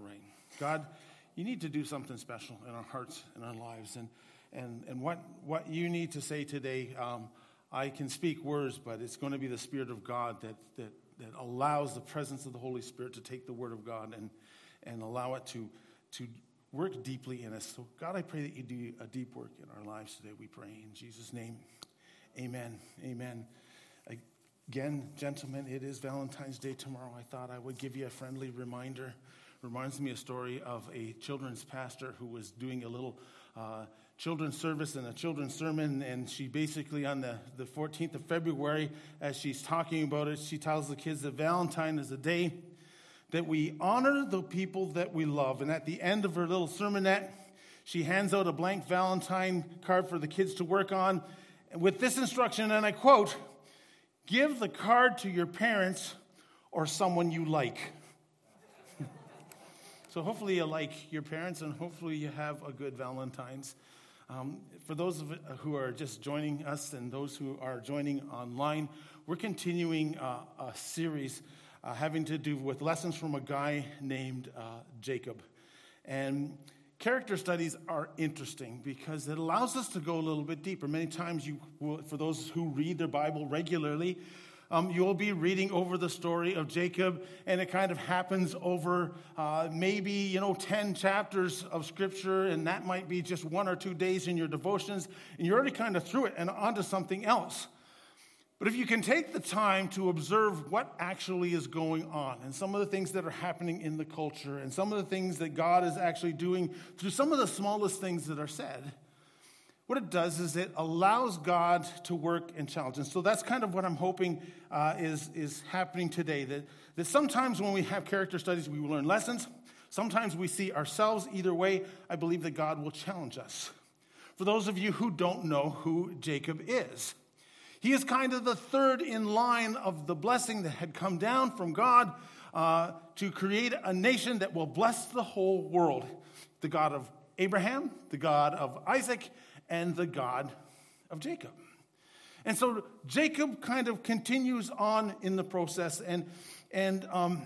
All right. God, you need to do something special in our hearts and our lives. And, and, and what, what you need to say today, um, I can speak words, but it's going to be the Spirit of God that, that, that allows the presence of the Holy Spirit to take the Word of God and, and allow it to, to work deeply in us. So, God, I pray that you do a deep work in our lives today. We pray in Jesus' name. Amen. Amen. Again, gentlemen, it is Valentine's Day tomorrow. I thought I would give you a friendly reminder. Reminds me a story of a children's pastor who was doing a little uh, children's service and a children's sermon. And she basically, on the, the 14th of February, as she's talking about it, she tells the kids that Valentine is a day that we honor the people that we love. And at the end of her little sermonette, she hands out a blank Valentine card for the kids to work on with this instruction, and I quote Give the card to your parents or someone you like. So hopefully you like your parents and hopefully you have a good Valentine's. Um, for those of, who are just joining us and those who are joining online, we're continuing uh, a series uh, having to do with lessons from a guy named uh, Jacob. And character studies are interesting because it allows us to go a little bit deeper. Many times, you will, for those who read their Bible regularly, um, you'll be reading over the story of Jacob, and it kind of happens over uh, maybe, you know, 10 chapters of scripture, and that might be just one or two days in your devotions, and you're already kind of through it and onto something else. But if you can take the time to observe what actually is going on and some of the things that are happening in the culture and some of the things that God is actually doing through some of the smallest things that are said, what it does is it allows God to work in challenge. And so that's kind of what I'm hoping uh, is, is happening today. That, that sometimes when we have character studies, we learn lessons. Sometimes we see ourselves either way. I believe that God will challenge us. For those of you who don't know who Jacob is, he is kind of the third in line of the blessing that had come down from God uh, to create a nation that will bless the whole world the God of Abraham, the God of Isaac, and the God of Jacob. And so Jacob kind of continues on in the process, and, and um,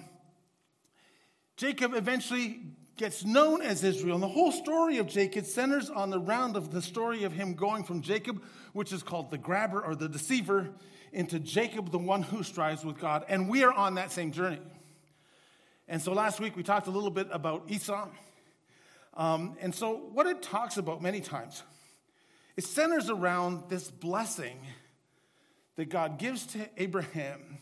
Jacob eventually gets known as Israel. And the whole story of Jacob centers on the round of the story of him going from Jacob, which is called the grabber or the deceiver, into Jacob, the one who strives with God. And we are on that same journey. And so last week we talked a little bit about Esau. Um, and so what it talks about many times, it centers around this blessing that God gives to Abraham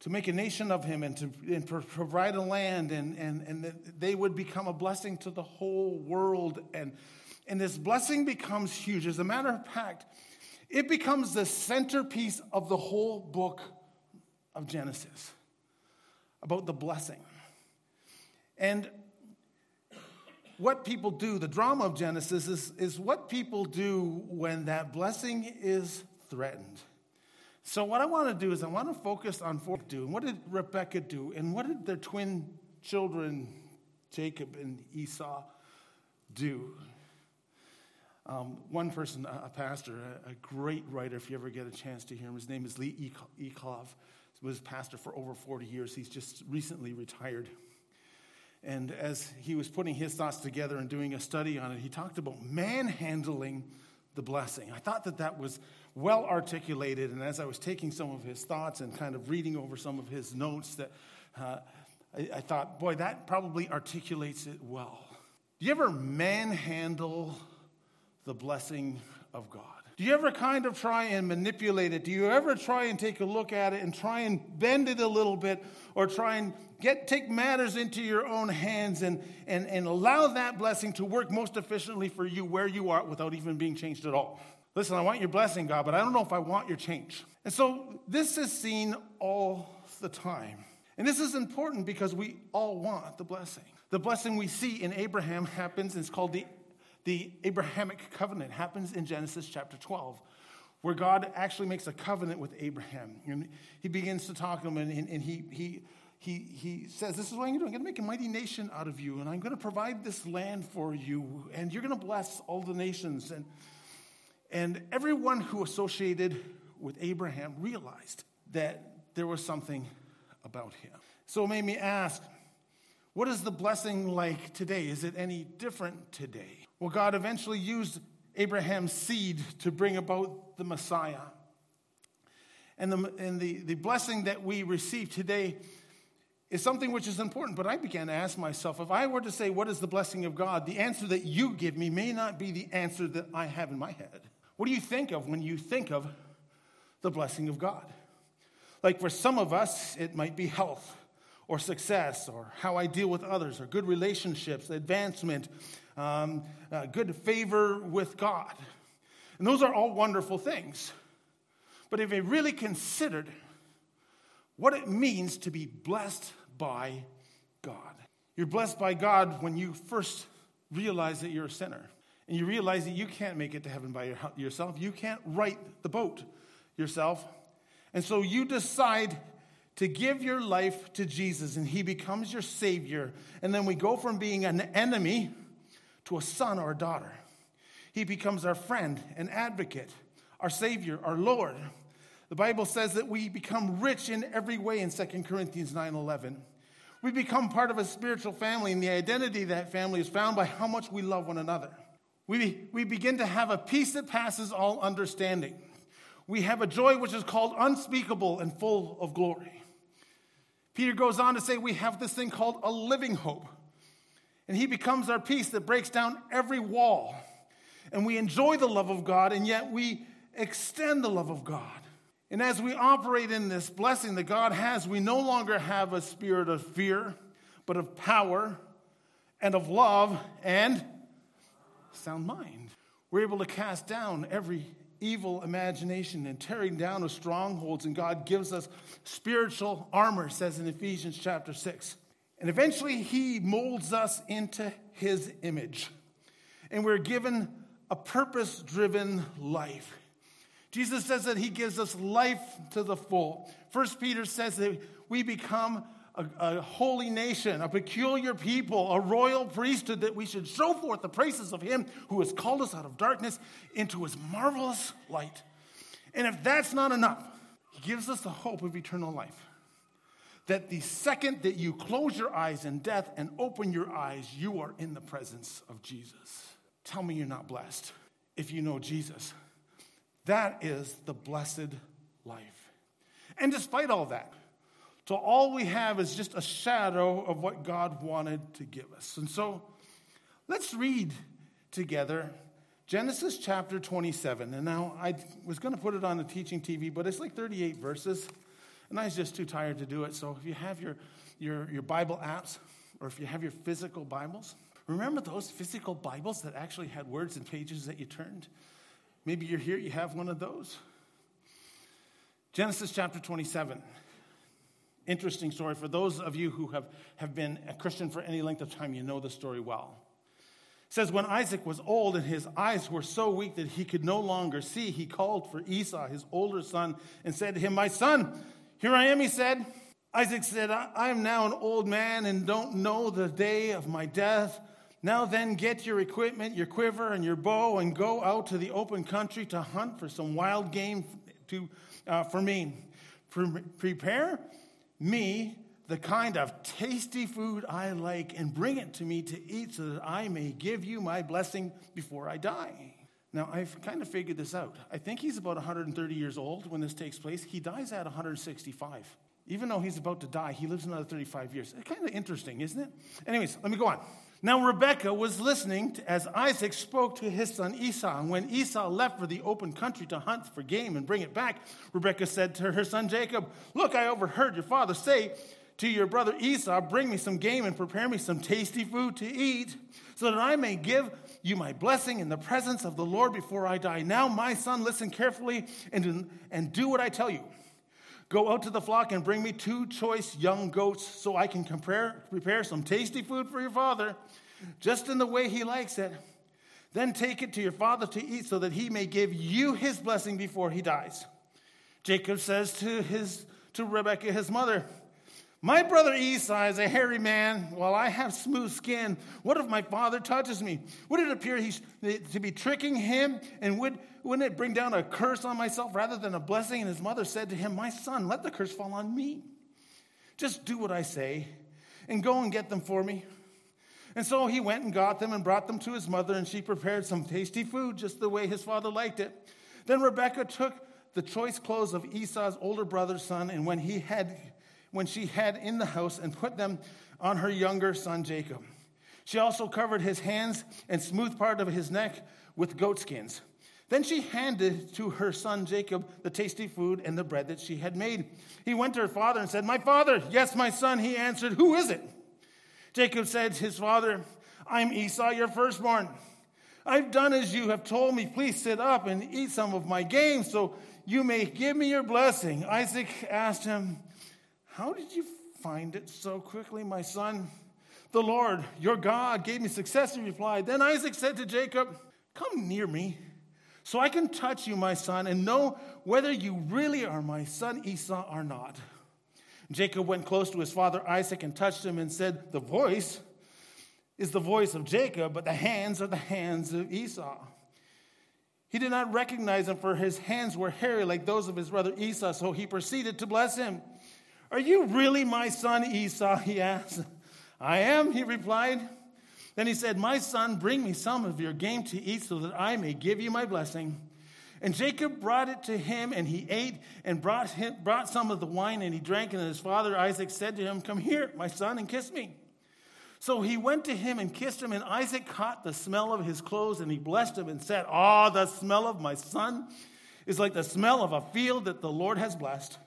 to make a nation of him and to and provide a land, and, and, and that they would become a blessing to the whole world. And, and this blessing becomes huge. As a matter of fact, it becomes the centerpiece of the whole book of Genesis about the blessing. And what people do, the drama of Genesis, is, is what people do when that blessing is threatened. So, what I want to do is I want to focus on what do. And what did Rebecca do? And what did their twin children, Jacob and Esau, do? Um, one person, a pastor, a, great writer, if you ever get a chance to hear him, his name is Lee. He was pastor for over 40 years. He's just recently retired. And as he was putting his thoughts together and doing a study on it, he talked about manhandling the blessing. I thought that that was well articulated. And as I was taking some of his thoughts and kind of reading over some of his notes, that uh, I, I thought, boy, that probably articulates it well. Do you ever manhandle the blessing of God? Do you ever kind of try and manipulate it? Do you ever try and take a look at it and try and bend it a little bit or try and get take matters into your own hands and, and, and allow that blessing to work most efficiently for you where you are without even being changed at all? Listen, I want your blessing, God, but I don't know if I want your change. And so this is seen all the time. And this is important because we all want the blessing. The blessing we see in Abraham happens, it's called the, the Abrahamic covenant, happens in Genesis chapter 12, where God actually makes a covenant with Abraham. And he begins to talk to him, and, and, he, he, he, he says, This is what I'm going to do. I'm going to make a mighty nation out of you, and I'm going to provide this land for you, and you're going to bless all the nations. And and everyone who associated with Abraham realized that there was something about him. So it made me ask What is the blessing like today? Is it any different today? Well, God eventually used Abraham's seed to bring about the Messiah. And the, and the, the blessing that we receive today is something which is important. But I began to ask myself if I were to say, What is the blessing of God? the answer that you give me may not be the answer that I have in my head. What do you think of when you think of the blessing of God? Like for some of us, it might be health or success or how I deal with others or good relationships, advancement, um, uh, good favor with God. And those are all wonderful things. But if you really considered what it means to be blessed by God, you're blessed by God when you first realize that you're a sinner and you realize that you can't make it to heaven by yourself. You can't right the boat yourself. And so you decide to give your life to Jesus and he becomes your Savior. And then we go from being an enemy to a son or a daughter. He becomes our friend, an advocate, our Savior, our Lord. The Bible says that we become rich in every way in 2 Corinthians 9 11. We become part of a spiritual family, and the identity of that family is found by how much we love one another. We, we begin to have a peace that passes all understanding. We have a joy which is called unspeakable and full of glory. Peter goes on to say we have this thing called a living hope. And he becomes our peace that breaks down every wall. And we enjoy the love of God, and yet we extend the love of God. And as we operate in this blessing that God has, we no longer have a spirit of fear, but of power and of love and sound mind. We're able to cast down every evil imagination and tearing down of strongholds, and God gives us spiritual armor, says in Ephesians chapter 6. And eventually, He molds us into His image, and we're given a purpose driven life. Jesus says that He gives us life to the full. First Peter says that we become a, a, holy nation, a peculiar people, a royal priesthood, that we should show forth the praises of Him who has called us out of darkness into His marvelous light. And if that's not enough, He gives us the hope of eternal life. That the second that you close your eyes in death and open your eyes, you are in the presence of Jesus. Tell me you're not blessed if you know Jesus. That is the blessed life. And despite all that, so all we have is just a shadow of what God wanted to give us. And so let's read together Genesis chapter 27. And now I was going to put it on the teaching TV, but it's like 38 verses. And I was just too tired to do it. So if you have your, your, your Bible apps or if you have your physical Bibles, remember those physical Bibles that actually had words and pages that you turned? Maybe you're here, you have one of those. Genesis chapter 27 interesting story. For those of you who have, have been a Christian for any length of time, you know the story well. It says, When Isaac was old and his eyes were so weak that he could no longer see, he called for Esau, his older son, and said to him, My son, here I am, he said. Isaac said, I am now an old man and don't know the day of my death. Now then, get your equipment, your quiver, and your bow, and go out to the open country to hunt for some wild game to, uh, for me. Pre- prepare me the kind of tasty food I like and bring it to me to eat so that I may give you my blessing before I die. Now, I've kind of figured this out. I think he's about 130 years old when this takes place. He dies at 165. Even though he's about to die, he lives another 35 years. It's kind of interesting, isn't it? Anyways, let me go on. Now, Rebekah was listening to, as Isaac spoke to his son Esau. And when Esau left for the open country to hunt for game and bring it back, Rebekah said to her son Jacob, Look, I overheard your father say to your brother Esau, Bring me some game and prepare me some tasty food to eat, so that I may give you my blessing in the presence of the Lord before I die. Now, my son, listen carefully and, and do what I tell you. Go out to the flock and bring me two choice young goats so I can compare, prepare some tasty food for your father, just in the way he likes it. Then take it to your father to eat so that he may give you his blessing before he dies. Jacob says to, his, to Rebekah, his mother, my brother Esau is a hairy man, while I have smooth skin. What if my father touches me? Would it appear he's to be tricking him? And would, wouldn't it bring down a curse on myself rather than a blessing? And his mother said to him, My son, let the curse fall on me. Just do what I say, and go and get them for me. And so he went and got them and brought them to his mother, and she prepared some tasty food just the way his father liked it. Then Rebekah took the choice clothes of Esau's older brother's son, and when he had when she had in the house and put them on her younger son Jacob. She also covered his hands and smooth part of his neck with goatskins. Then she handed to her son Jacob the tasty food and the bread that she had made. He went to her father and said, My father, yes, my son. He answered, Who is it? Jacob said to his father, I'm Esau, your firstborn. I've done as you have told me. Please sit up and eat some of my game so you may give me your blessing. Isaac asked him, How did you find it so quickly, my son? The Lord, your God, gave me success, he replied. Then Isaac said to Jacob, Come near me so I can touch you, my son, and know whether you really are my son Esau or not. Jacob went close to his father Isaac and touched him and said, The voice is the voice of Jacob, but the hands are the hands of Esau. He did not recognize him, for his hands were hairy like those of his brother Esau, so he proceeded to bless him. Are you really my son Esau? He asked. I am, he replied. Then he said, My son, bring me some of your game to eat so that I may give you my blessing. And Jacob brought it to him, and he ate and brought, him, brought some of the wine, and he drank. And his father Isaac said to him, Come here, my son, and kiss me. So he went to him and kissed him, and Isaac caught the smell of his clothes, and he blessed him and said, Ah, oh, the smell of my son is like the smell of a field that the Lord has blessed.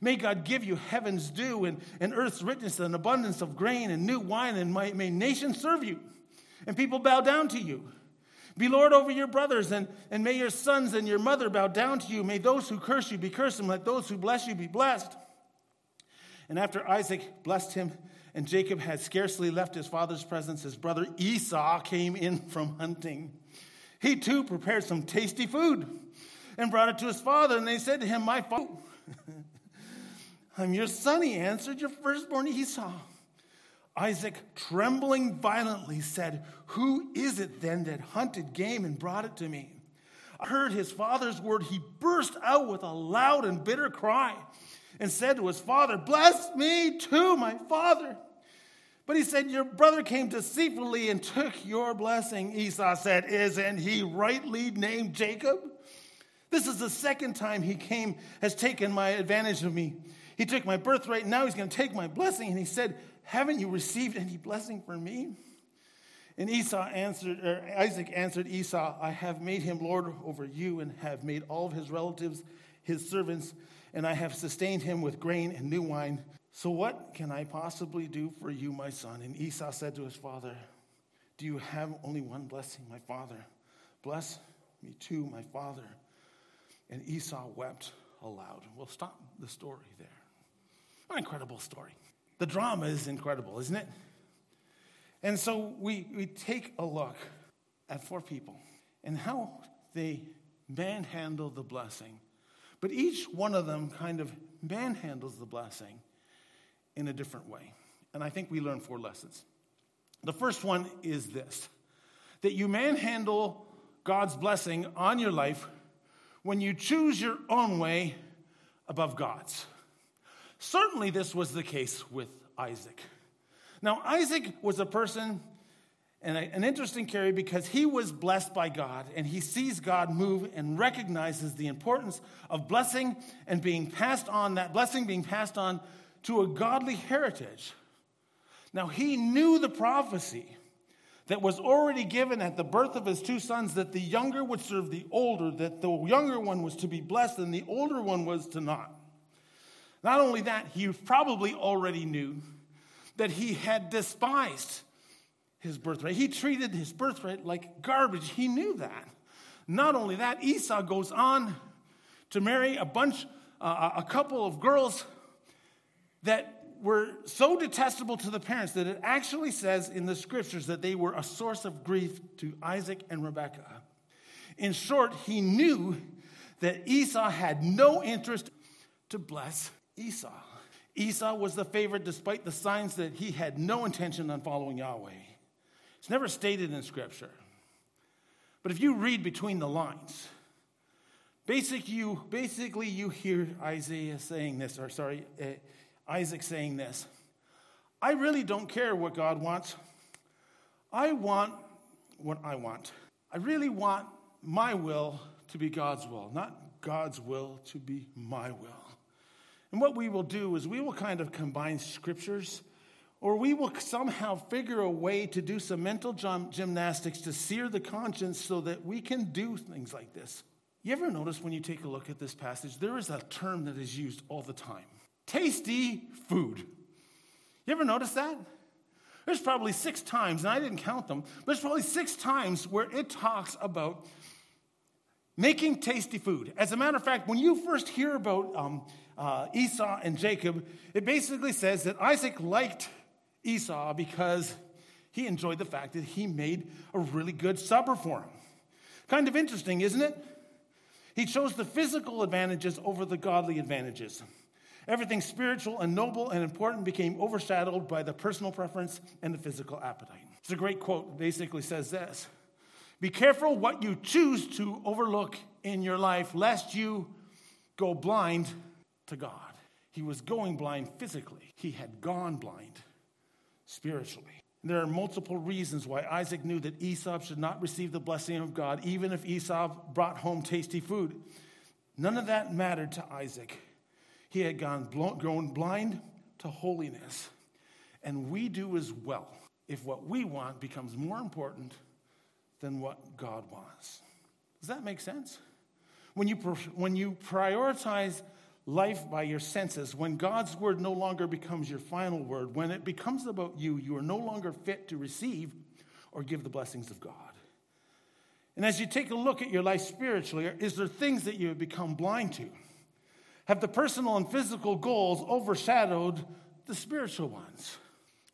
May God give you heaven's dew and, and earth's richness and abundance of grain and new wine, and may, may nations serve you, and people bow down to you. Be Lord over your brothers, and, and may your sons and your mother bow down to you. May those who curse you be cursed, and let those who bless you be blessed. And after Isaac blessed him, and Jacob had scarcely left his father's presence, his brother Esau came in from hunting. He too prepared some tasty food and brought it to his father, and they said to him, My father. I'm your son, he answered, your firstborn Esau. Isaac, trembling violently, said, Who is it then that hunted game and brought it to me? I heard his father's word. He burst out with a loud and bitter cry and said to his father, Bless me too, my father. But he said, Your brother came deceitfully and took your blessing. Esau said, Isn't he rightly named Jacob? This is the second time he came, has taken my advantage of me. He took my birthright, and now he's going to take my blessing. And he said, Haven't you received any blessing from me? And Esau answered, or Isaac answered Esau, I have made him Lord over you and have made all of his relatives his servants, and I have sustained him with grain and new wine. So what can I possibly do for you, my son? And Esau said to his father, Do you have only one blessing, my father? Bless me too, my father. And Esau wept aloud. We'll stop the story there. What an incredible story. The drama is incredible, isn't it? And so we, we take a look at four people and how they manhandle the blessing. But each one of them kind of manhandles the blessing in a different way. And I think we learn four lessons. The first one is this that you manhandle God's blessing on your life when you choose your own way above God's. Certainly, this was the case with Isaac. Now, Isaac was a person, and an interesting carry because he was blessed by God and he sees God move and recognizes the importance of blessing and being passed on, that blessing being passed on to a godly heritage. Now, he knew the prophecy that was already given at the birth of his two sons that the younger would serve the older, that the younger one was to be blessed and the older one was to not. Not only that, he probably already knew that he had despised his birthright. He treated his birthright like garbage. He knew that. Not only that, Esau goes on to marry a bunch, uh, a couple of girls that were so detestable to the parents that it actually says in the scriptures that they were a source of grief to Isaac and Rebekah. In short, he knew that Esau had no interest to bless Esau. Esau was the favorite despite the signs that he had no intention on following Yahweh. It's never stated in Scripture. But if you read between the lines, basic you, basically you hear Isaiah saying this, or sorry, uh, Isaac saying this I really don't care what God wants. I want what I want. I really want my will to be God's will, not God's will to be my will. And what we will do is we will kind of combine scriptures or we will somehow figure a way to do some mental gymnastics to sear the conscience so that we can do things like this. You ever notice when you take a look at this passage, there is a term that is used all the time tasty food. You ever notice that? There's probably six times, and I didn't count them, but there's probably six times where it talks about making tasty food. As a matter of fact, when you first hear about um, uh, Esau and Jacob, it basically says that Isaac liked Esau because he enjoyed the fact that he made a really good supper for him. Kind of interesting, isn't it? He chose the physical advantages over the godly advantages. Everything spiritual and noble and important became overshadowed by the personal preference and the physical appetite. It's a great quote. basically says this Be careful what you choose to overlook in your life, lest you go blind to God. He was going blind physically, he had gone blind spiritually. There are multiple reasons why Isaac knew that Esau should not receive the blessing of God, even if Esau brought home tasty food. None of that mattered to Isaac. He had gone grown blind to holiness. And we do as well if what we want becomes more important than what God wants. Does that make sense? When you, when you prioritize life by your senses, when God's word no longer becomes your final word, when it becomes about you, you are no longer fit to receive or give the blessings of God. And as you take a look at your life spiritually, is there things that you have become blind to? Have the personal and physical goals overshadowed the spiritual ones?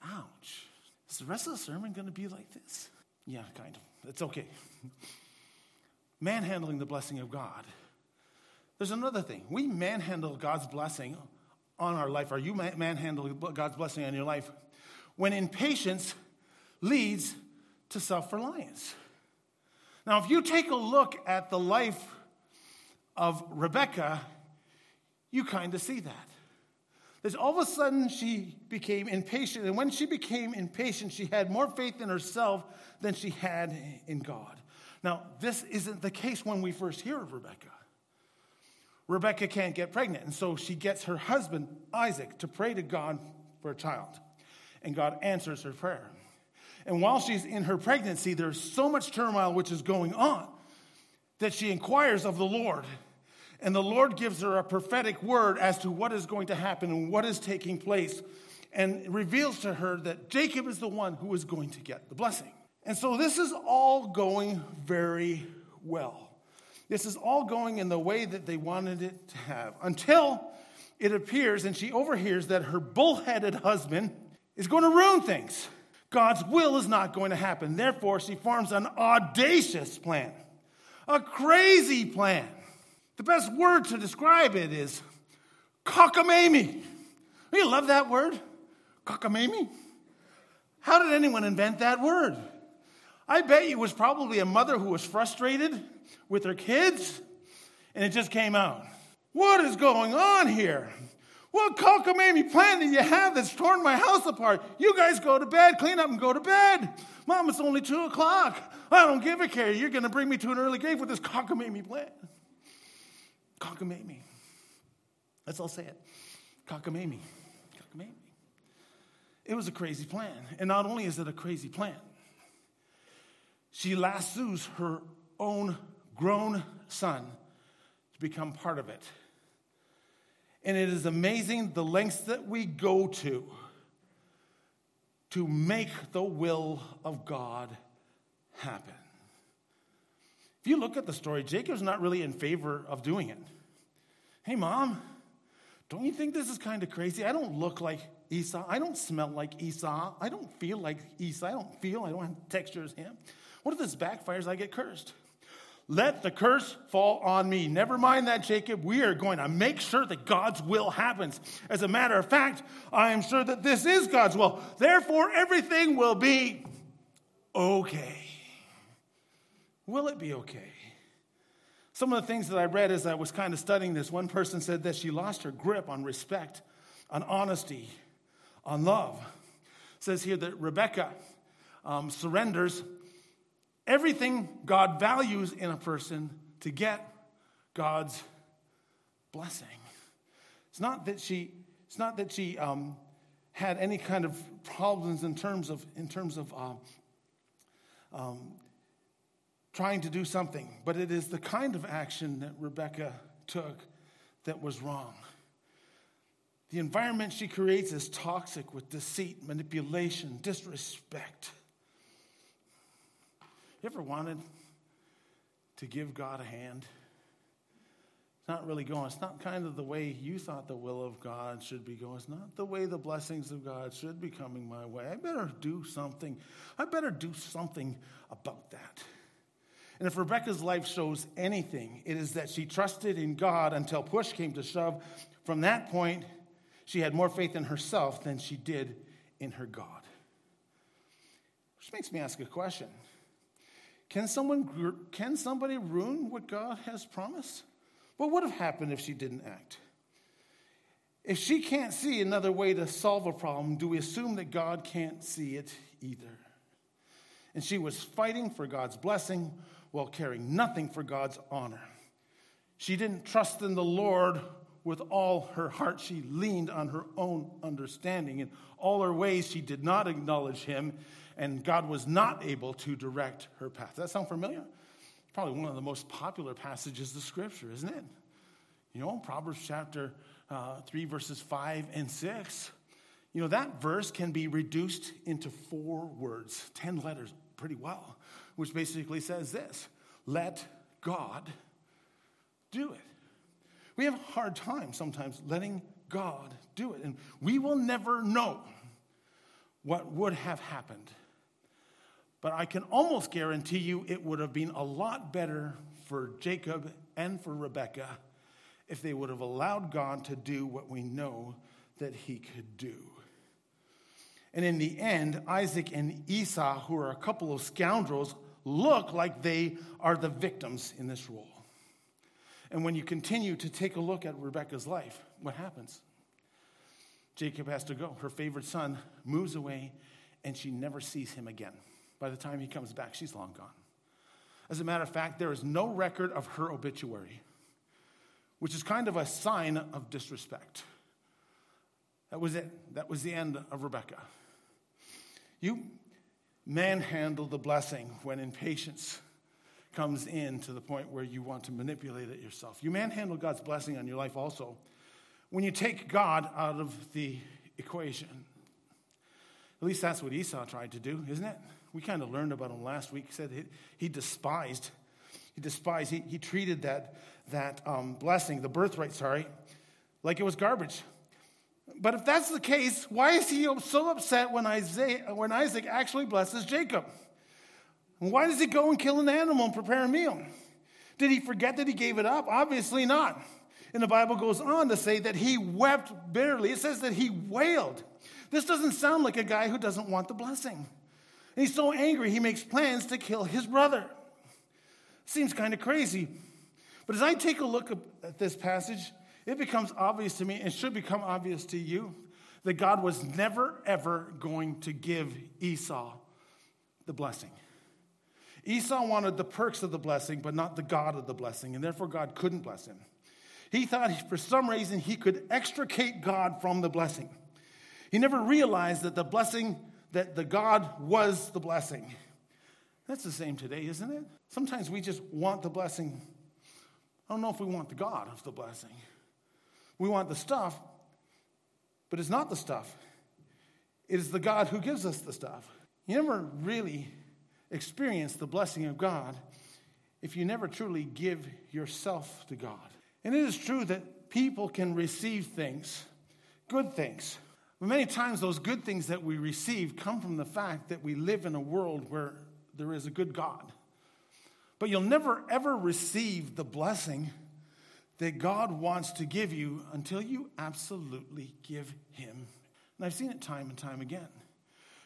Ouch. Is the rest of the sermon going to be like this? Yeah, kind of. It's okay. Manhandling the blessing of God there's another thing. We manhandle God's blessing on our life, Are you manhandling God's blessing on your life, when impatience leads to self reliance. Now, if you take a look at the life of Rebecca, you kind of see that. There's all of a sudden she became impatient, and when she became impatient, she had more faith in herself than she had in God. Now, this isn't the case when we first hear of Rebecca. Rebecca can't get pregnant. And so she gets her husband, Isaac, to pray to God for a child. And God answers her prayer. And while she's in her pregnancy, there's so much turmoil which is going on that she inquires of the Lord. And the Lord gives her a prophetic word as to what is going to happen and what is taking place, and reveals to her that Jacob is the one who is going to get the blessing. And so this is all going very well. This is all going in the way that they wanted it to have until it appears and she overhears that her bullheaded husband is going to ruin things. God's will is not going to happen. Therefore, she forms an audacious plan, a crazy plan. The best word to describe it is cockamamie. You love that word? Cockamamie? How did anyone invent that word? I bet you it was probably a mother who was frustrated with her kids, and it just came out. What is going on here? What cockamamie plan do you have that's torn my house apart? You guys go to bed, clean up, and go to bed. Mom, it's only two o'clock. I don't give a care. You're going to bring me to an early grave with this cockamamie plan. Cockamamie. Let's all say it. Cockamamie. Cockamamie. It was a crazy plan. And not only is it a crazy plan, she lassos her own grown son to become part of it. And it is amazing the lengths that we go to to make the will of God happen. If you look at the story, Jacob's not really in favor of doing it. Hey, mom, don't you think this is kind of crazy? I don't look like Esau. I don't smell like Esau. I don't feel like Esau. I don't feel, I don't have texture as him. What if this backfires? I get cursed. Let the curse fall on me. Never mind that, Jacob. We are going to make sure that God's will happens. As a matter of fact, I am sure that this is God's will. Therefore, everything will be okay. Will it be okay? Some of the things that I read as I was kind of studying this, one person said that she lost her grip on respect, on honesty, on love. says here that Rebecca um, surrenders everything God values in a person to get God's blessing. It's not that she, it's not that she um, had any kind of problems in terms of, in terms of uh, um, trying to do something, but it is the kind of action that Rebecca took that was wrong. The environment she creates is toxic with deceit, manipulation, disrespect. You ever wanted to give God a hand? It's not really going. It's not kind of the way you thought the will of God should be going. It's not the way the blessings of God should be coming my way. I better do something. I better do something about that. And if Rebecca's life shows anything, it is that she trusted in God until push came to shove. From that point, she had more faith in herself than she did in her God. Which makes me ask a question can, someone, can somebody ruin what God has promised? What would have happened if she didn't act? If she can't see another way to solve a problem, do we assume that God can't see it either? And she was fighting for God's blessing while caring nothing for God's honor. She didn't trust in the Lord with all her heart. She leaned on her own understanding. In all her ways, she did not acknowledge him and God was not able to direct her path. Does that sound familiar? Probably one of the most popular passages of Scripture, isn't it? You know, Proverbs chapter uh, 3, verses 5 and 6. You know, that verse can be reduced into four words, 10 letters, pretty well, which basically says this Let God do it. We have a hard time sometimes letting God do it, and we will never know what would have happened but I can almost guarantee you it would have been a lot better for Jacob and for Rebekah if they would have allowed God to do what we know that he could do. And in the end, Isaac and Esau, who are a couple of scoundrels, look like they are the victims in this role. And when you continue to take a look at Rebecca's life, what happens? Jacob has to go. Her favorite son moves away, and she never sees him again. By the time he comes back, she's long gone. As a matter of fact, there is no record of her obituary, which is kind of a sign of disrespect. That was it. That was the end of Rebecca. You manhandle the blessing when impatience comes in to the point where you want to manipulate it yourself. You manhandle God's blessing on your life also when you take God out of the equation. At least that's what Esau tried to do, isn't it? We kind of learned about him last week. He said he, he despised, he despised, he, he treated that, that um, blessing, the birthright, sorry, like it was garbage. But if that's the case, why is he so upset when, when Isaac actually blesses Jacob? why does he go and kill an animal and prepare a meal? Did he forget that he gave it up? Obviously not. And the Bible goes on to say that he wept bitterly. It says that he wailed. This doesn't sound like a guy who doesn't want the blessing. And he's so angry, he makes plans to kill his brother. Seems kind of crazy. But as I take a look at this passage, it becomes obvious to me and should become obvious to you that God was never, ever going to give Esau the blessing. Esau wanted the perks of the blessing, but not the God of the blessing, and therefore God couldn't bless him. He thought for some reason he could extricate God from the blessing. He never realized that the blessing that the God was the blessing. That's the same today, isn't it? Sometimes we just want the blessing. I don't know if we want the God of the blessing. We want the stuff, but it's not the stuff. It is the God who gives us the stuff. You never really experience the blessing of God if you never truly give yourself to God. And it is true that people can receive things, good things, but many times, those good things that we receive come from the fact that we live in a world where there is a good God. But you'll never, ever receive the blessing that God wants to give you until you absolutely give Him. And I've seen it time and time again.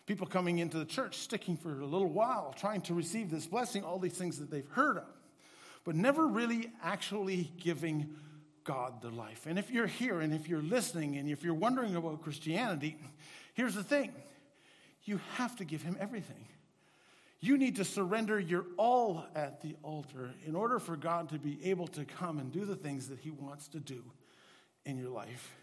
People coming into the church, sticking for a little while, trying to receive this blessing, all these things that they've heard of, but never really actually giving God the life. And if you're here and if you're listening and if you're wondering about Christianity, here's the thing you have to give him everything. You need to surrender your all at the altar in order for God to be able to come and do the things that he wants to do in your life.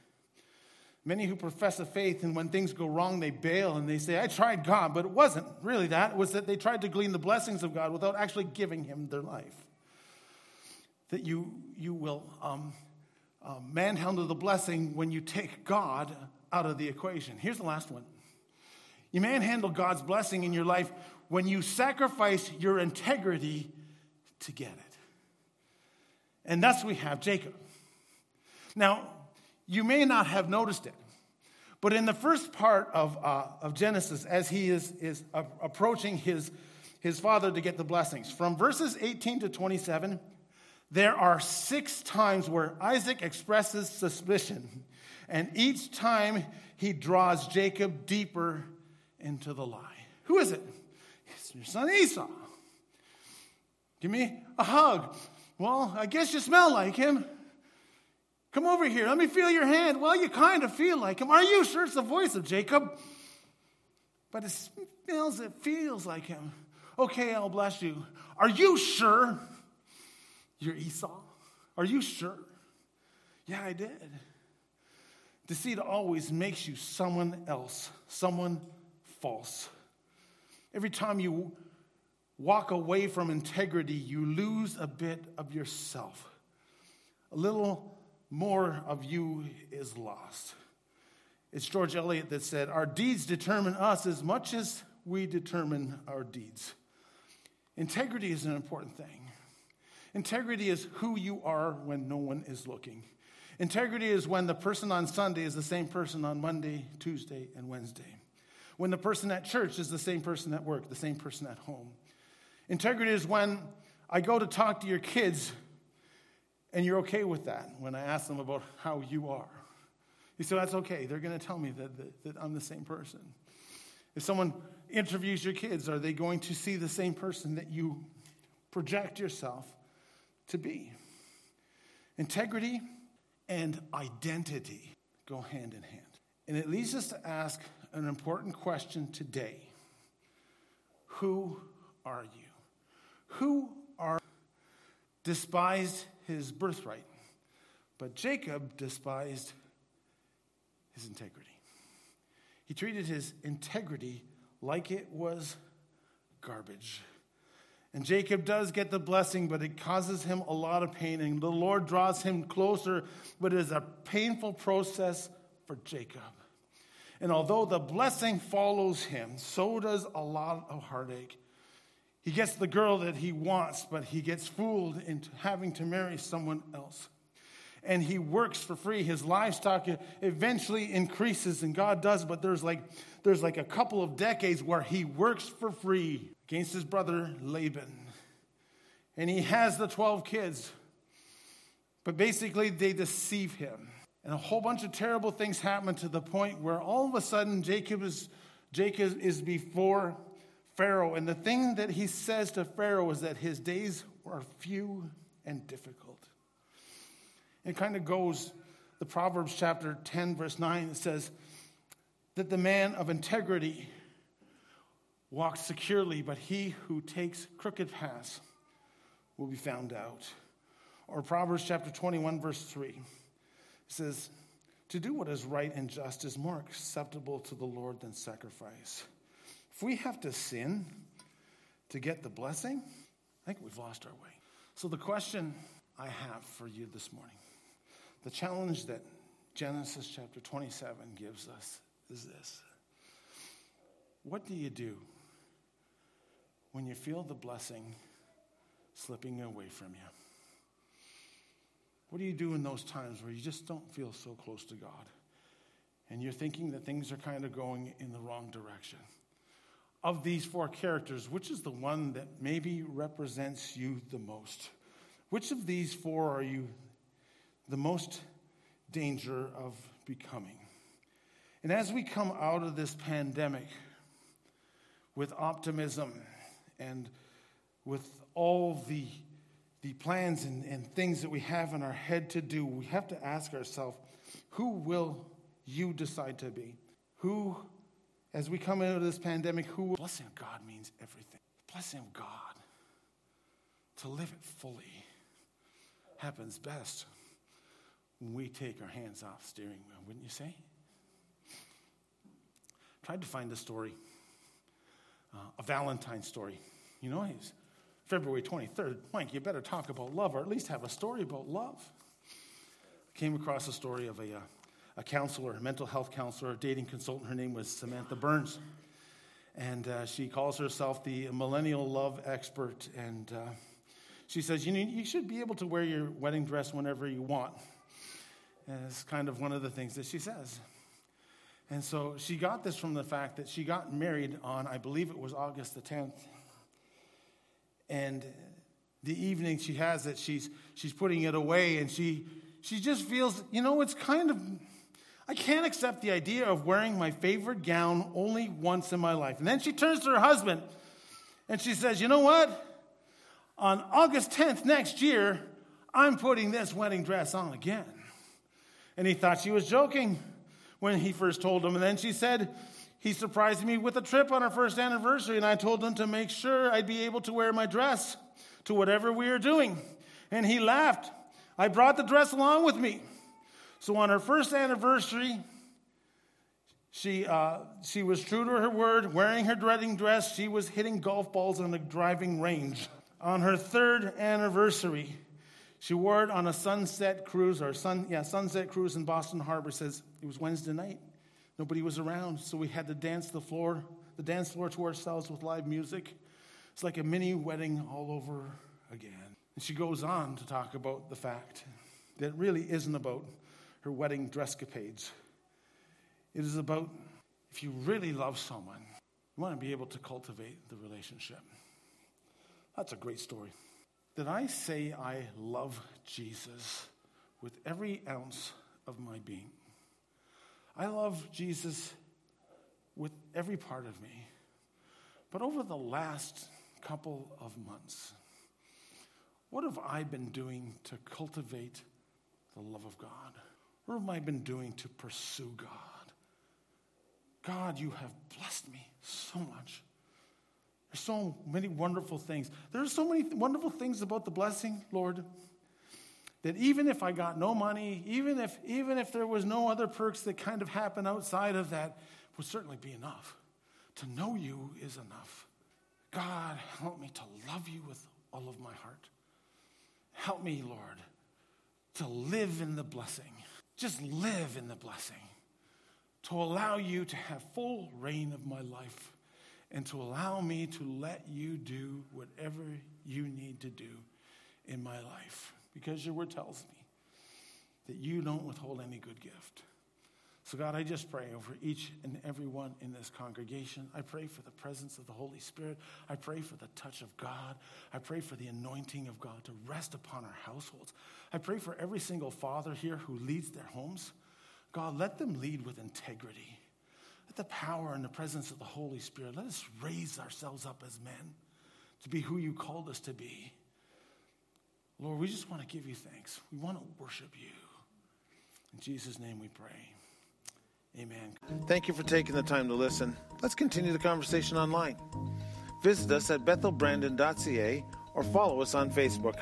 Many who profess a faith, and when things go wrong, they bail and they say, I tried God, but it wasn't really that. It was that they tried to glean the blessings of God without actually giving Him their life. That you, you will um, um, manhandle the blessing when you take God out of the equation. Here's the last one you manhandle God's blessing in your life when you sacrifice your integrity to get it. And thus we have Jacob. Now, you may not have noticed it, but in the first part of, uh, of Genesis, as he is, is approaching his, his father to get the blessings, from verses 18 to 27, there are six times where Isaac expresses suspicion, and each time he draws Jacob deeper into the lie. Who is it? Your son Esau. Give me a hug. Well, I guess you smell like him. Come over here. Let me feel your hand. Well, you kind of feel like him. Are you sure it's the voice of Jacob? But it smells, it feels like him. Okay, I'll bless you. Are you sure you're Esau? Are you sure? Yeah, I did. Deceit always makes you someone else, someone false. Every time you walk away from integrity, you lose a bit of yourself. A little more of you is lost. It's George Eliot that said, Our deeds determine us as much as we determine our deeds. Integrity is an important thing. Integrity is who you are when no one is looking. Integrity is when the person on Sunday is the same person on Monday, Tuesday, and Wednesday. When the person at church is the same person at work, the same person at home. Integrity is when I go to talk to your kids and you're okay with that when I ask them about how you are. You say, that's okay. They're going to tell me that, that, that I'm the same person. If someone interviews your kids, are they going to see the same person that you project yourself to be? Integrity and identity go hand in hand. And it leads us to ask an important question today Who are you? Who are despised his birthright, but Jacob despised his integrity. He treated his integrity like it was garbage. And Jacob does get the blessing, but it causes him a lot of pain. And the Lord draws him closer, but it is a painful process for Jacob. And although the blessing follows him, so does a lot of heartache. He gets the girl that he wants, but he gets fooled into having to marry someone else. And he works for free. His livestock eventually increases, and God does, but there's like, there's like a couple of decades where he works for free against his brother Laban. And he has the 12 kids, but basically they deceive him. And a whole bunch of terrible things happen to the point where all of a sudden Jacob is, Jacob is before Pharaoh. And the thing that he says to Pharaoh is that his days are few and difficult. It kind of goes, the Proverbs chapter 10, verse 9, it says that the man of integrity walks securely, but he who takes crooked paths will be found out. Or Proverbs chapter 21, verse 3 says, To do what is right and just is more acceptable to the Lord than sacrifice. If we have to sin to get the blessing, I think we've lost our way. So, the question I have for you this morning, the challenge that Genesis chapter 27 gives us is this What do you do when you feel the blessing slipping away from you? What do you do in those times where you just don't feel so close to God and you're thinking that things are kind of going in the wrong direction? Of these four characters, which is the one that maybe represents you the most? Which of these four are you the most danger of becoming? And as we come out of this pandemic with optimism and with all the the plans and, and things that we have in our head to do, we have to ask ourselves who will you decide to be? Who as we come into this pandemic, who will. Blessing of God means everything. Blessing of God, to live it fully, happens best when we take our hands off steering wheel, wouldn't you say? Tried to find a story, uh, a Valentine story. You know, he's February 23rd. Mike, you better talk about love, or at least have a story about love. I Came across a story of a, uh, a counselor, a mental health counselor, a dating consultant. Her name was Samantha Burns. And uh, she calls herself the millennial love expert. And uh, she says, you, know, you should be able to wear your wedding dress whenever you want. And it's kind of one of the things that she says. And so she got this from the fact that she got married on, I believe it was August the 10th. And the evening she has it, she's, she's putting it away and she, she just feels, you know, it's kind of, I can't accept the idea of wearing my favorite gown only once in my life. And then she turns to her husband and she says, you know what? On August 10th next year, I'm putting this wedding dress on again. And he thought she was joking when he first told him. And then she said, He surprised me with a trip on our first anniversary, and I told him to make sure I'd be able to wear my dress to whatever we were doing. And he laughed. I brought the dress along with me. So on her first anniversary, she, uh, she was true to her word, wearing her wedding dress. She was hitting golf balls on the driving range. On her third anniversary, she wore it on a sunset cruise, or sun, yeah, sunset cruise in Boston Harbor. Says it was Wednesday night. Nobody was around, so we had to dance the floor, the dance floor to ourselves with live music. It's like a mini wedding all over again. And she goes on to talk about the fact that it really isn't about her wedding dress capades. It is about if you really love someone, you want to be able to cultivate the relationship. That's a great story that I say I love Jesus with every ounce of my being. I love Jesus with every part of me. But over the last couple of months, what have I been doing to cultivate the love of God? What have I been doing to pursue God? God, you have blessed me so much. There's so many wonderful things. There's so many wonderful things about the blessing, Lord, that even if I got no money, even if, even if there was no other perks that kind of happen outside of that, would certainly be enough. To know you is enough. God, help me to love you with all of my heart. Help me, Lord, to live in the blessing. Just live in the blessing. To allow you to have full reign of my life and to allow me to let you do whatever you need to do in my life. Because your word tells me that you don't withhold any good gift. So, God, I just pray over each and every one in this congregation. I pray for the presence of the Holy Spirit. I pray for the touch of God. I pray for the anointing of God to rest upon our households. I pray for every single father here who leads their homes. God, let them lead with integrity Let the power and the presence of the Holy Spirit, let us raise ourselves up as men to be who you called us to be. Lord, we just want to give you thanks. We want to worship you. In Jesus' name we pray. Amen. Thank you for taking the time to listen. Let's continue the conversation online. Visit us at bethelbrandon.ca or follow us on Facebook.